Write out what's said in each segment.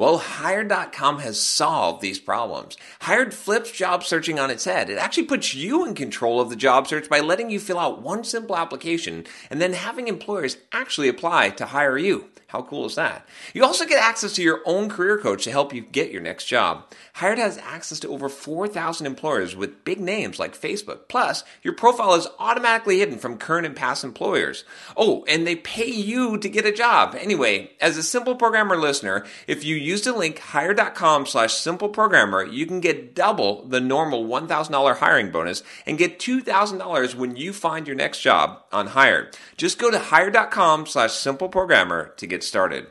Well, Hired.com has solved these problems. Hired flips job searching on its head. It actually puts you in control of the job search by letting you fill out one simple application and then having employers actually apply to hire you. How cool is that? You also get access to your own career coach to help you get your next job. Hired has access to over 4,000 employers with big names like Facebook. Plus, your profile is automatically hidden from current and past employers. Oh, and they pay you to get a job. Anyway, as a simple programmer listener, if you use the link hired.com slash simple programmer, you can get double the normal $1,000 hiring bonus and get $2,000 when you find your next job on Hired. Just go to hired.com slash simple programmer to get started.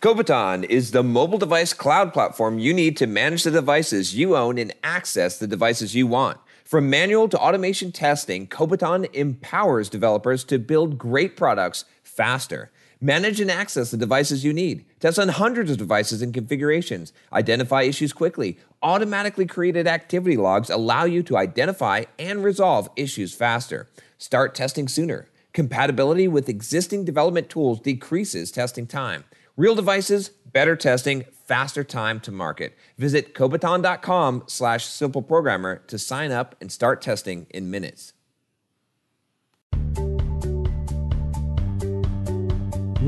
Kobiton is the mobile device cloud platform you need to manage the devices you own and access the devices you want. From manual to automation testing, Kobiton empowers developers to build great products faster. Manage and access the devices you need. Test on hundreds of devices and configurations. Identify issues quickly. Automatically created activity logs allow you to identify and resolve issues faster. Start testing sooner. Compatibility with existing development tools decreases testing time. Real devices, better testing, faster time to market. Visit Kobiton.com slash simple programmer to sign up and start testing in minutes.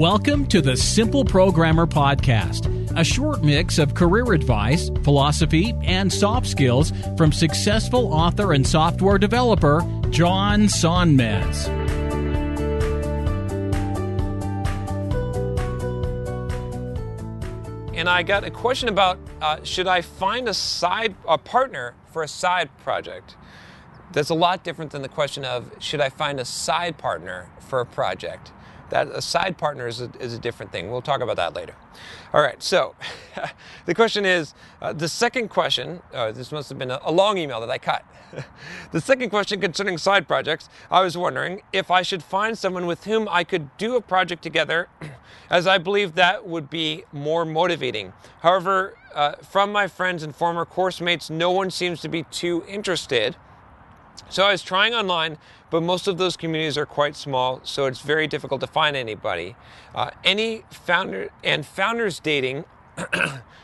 Welcome to the Simple Programmer Podcast, a short mix of career advice, philosophy, and soft skills from successful author and software developer John Sonmez. and I got a question about uh, should I find a side a partner for a side project? That's a lot different than the question of should I find a side partner for a project. That a side partner is a, is a different thing. We'll talk about that later. All right. So the question is uh, the second question. Uh, this must have been a, a long email that I cut. the second question concerning side projects. I was wondering if I should find someone with whom I could do a project together, as I believe that would be more motivating. However, uh, from my friends and former course mates, no one seems to be too interested. So I was trying online, but most of those communities are quite small, so it's very difficult to find anybody. Uh, any founder and founders dating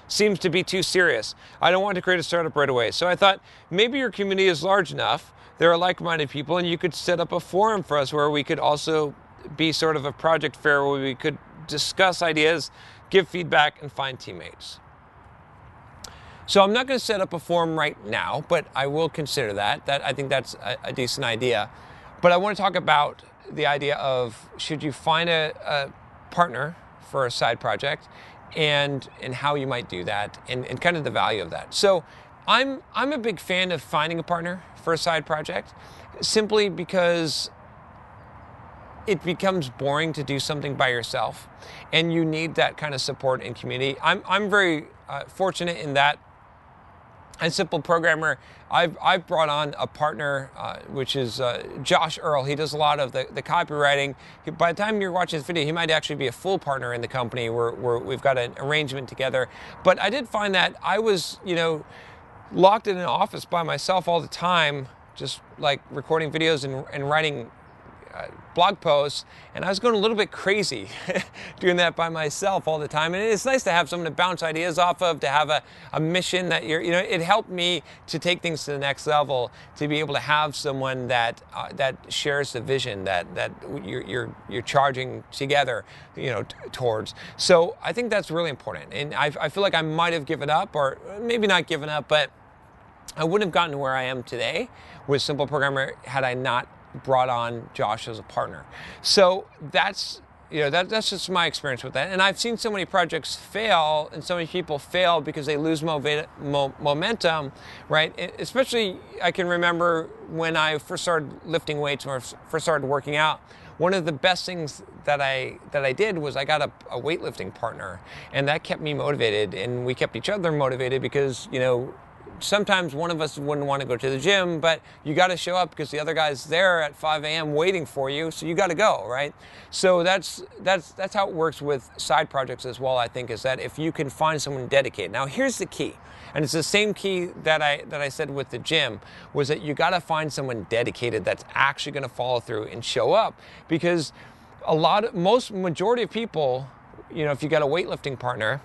seems to be too serious. I don't want to create a startup right away. So I thought maybe your community is large enough, there are like-minded people, and you could set up a forum for us where we could also be sort of a project fair where we could discuss ideas, give feedback, and find teammates. So I'm not going to set up a forum right now, but I will consider that. That I think that's a, a decent idea. But I want to talk about the idea of should you find a, a partner for a side project, and and how you might do that, and, and kind of the value of that. So I'm I'm a big fan of finding a partner for a side project, simply because it becomes boring to do something by yourself, and you need that kind of support and community. I'm I'm very uh, fortunate in that and Simple Programmer, I've, I've brought on a partner, uh, which is uh, Josh Earl. He does a lot of the, the copywriting. He, by the time you're watching this video, he might actually be a full partner in the company where, where we've got an arrangement together. But I did find that I was, you know, locked in an office by myself all the time, just like recording videos and, and writing uh, blog posts, and I was going a little bit crazy doing that by myself all the time. And it's nice to have someone to bounce ideas off of, to have a, a mission that you're, you know, it helped me to take things to the next level, to be able to have someone that uh, that shares the vision that that you're you're, you're charging together, you know, t- towards. So I think that's really important, and I, I feel like I might have given up, or maybe not given up, but I wouldn't have gotten to where I am today with Simple Programmer had I not brought on Josh as a partner. So that's you know that that's just my experience with that and i've seen so many projects fail and so many people fail because they lose mo- mo- momentum right especially i can remember when i first started lifting weights or first started working out one of the best things that i that i did was i got a, a weightlifting partner and that kept me motivated and we kept each other motivated because you know sometimes one of us wouldn't want to go to the gym, but you got to show up because the other guy's there at 5 a.m. waiting for you, so you got to go, right? So that's that's that's how it works with side projects as well. I think is that if you can find someone dedicated. Now here's the key, and it's the same key that I that I said with the gym was that you got to find someone dedicated that's actually going to follow through and show up because a lot most majority of people, you know, if you got a weightlifting partner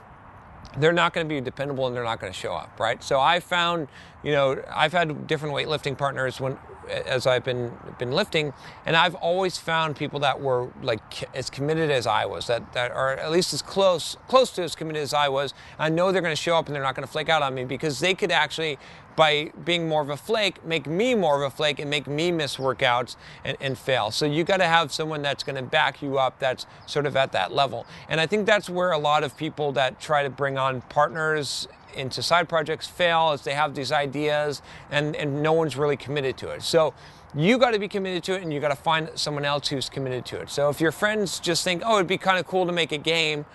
they're not going to be dependable and they're not going to show up, right? So I found, you know, I've had different weightlifting partners when as I've been been lifting, and I've always found people that were like as committed as I was, that that are at least as close close to as committed as I was. I know they're going to show up and they're not going to flake out on me because they could actually by being more of a flake, make me more of a flake and make me miss workouts and, and fail. So you got to have someone that's going to back you up that's sort of at that level. And I think that's where a lot of people that try to bring on partners into side projects fail is they have these ideas and, and no one's really committed to it. So you got to be committed to it and you got to find someone else who's committed to it. So if your friends just think, oh, it'd be kind of cool to make a game,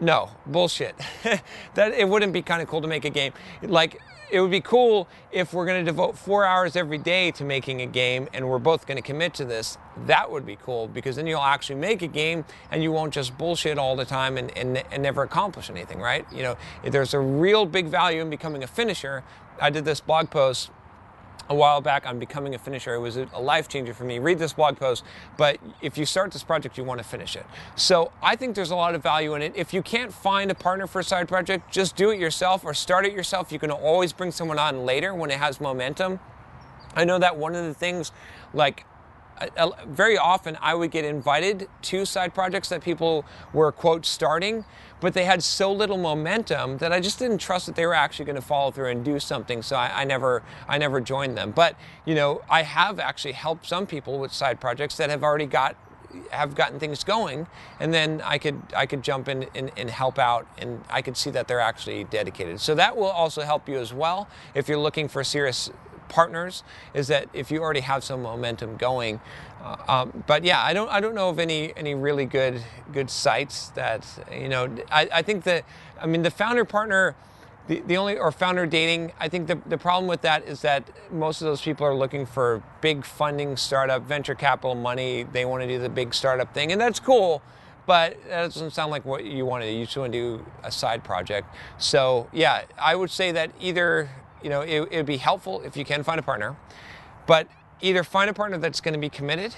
no, bullshit. that it wouldn't be kind of cool to make a game. Like it would be cool if we're going to devote four hours every day to making a game and we're both going to commit to this. That would be cool because then you'll actually make a game and you won't just bullshit all the time and, and, and never accomplish anything, right? You know, if there's a real big value in becoming a finisher. I did this blog post a while back on becoming a finisher. It was a life changer for me. Read this blog post, but if you start this project, you want to finish it. So I think there's a lot of value in it. If you can't find a partner for a side project, just do it yourself or start it yourself. You can always bring someone on later when it has momentum. I know that one of the things, like very often I would get invited to side projects that people were quote starting, but they had so little momentum that I just didn't trust that they were actually going to follow through and do something. So I, I, never I never joined them. But you know I have actually helped some people with side projects that have already got have gotten things going and then I could I could jump in and, and, help out and I could see that they're actually dedicated. So that will also help you as well if you're looking for serious partners is that if you already have some momentum going. Uh, um, but yeah, I don't I don't know of any any really good good sites that you know. I, I think that I mean the founder partner. The, the only or founder dating i think the, the problem with that is that most of those people are looking for big funding startup venture capital money they want to do the big startup thing and that's cool but that doesn't sound like what you want to do. You just want to do a side project. So yeah, I would say that either you know, it would be helpful if you can find a partner, but either find a partner that's going to be committed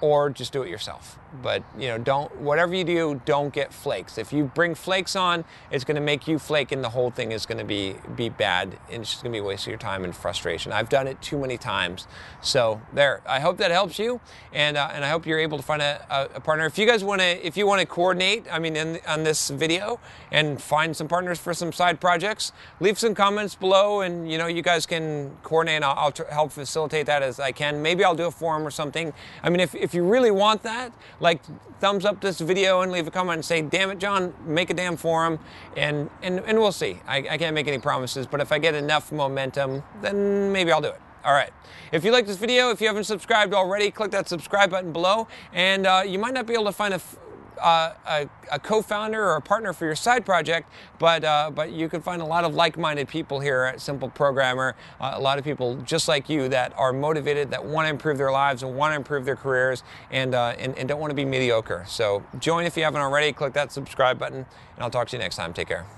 or just do it yourself. But you know, don't whatever you do, don't get flakes. If you bring flakes on, it's going to make you flake, and the whole thing is going to be be bad, and it's just going to be a waste of your time and frustration. I've done it too many times. So there. I hope that helps you, and uh, and I hope you're able to find a, a, partner. If you guys want to, if you want to coordinate, I mean, in, on this video, and find some partners for some side projects, leave some comments below, and you know, you guys can coordinate. I'll, I'll help facilitate that as I can. Maybe I'll do a forum or something. I mean, if if you really want that, like thumbs up this video and leave a comment and say, damn it, John, make a damn forum and, and, and we'll see. I, I can't make any promises, but if I get enough momentum, then maybe I'll do it. All right. If you like this video, if you haven't subscribed already, click that subscribe button below. And uh, you might not be able to find a uh, a, a, co-founder or a partner for your side project, but uh, but you can find a lot of like-minded people here at Simple Programmer. Uh, a lot of people just like you that are motivated, that want to improve their lives and want to improve their careers, and, uh, and and don't want to be mediocre. So join if you haven't already. Click that subscribe button, and I'll talk to you next time. Take care.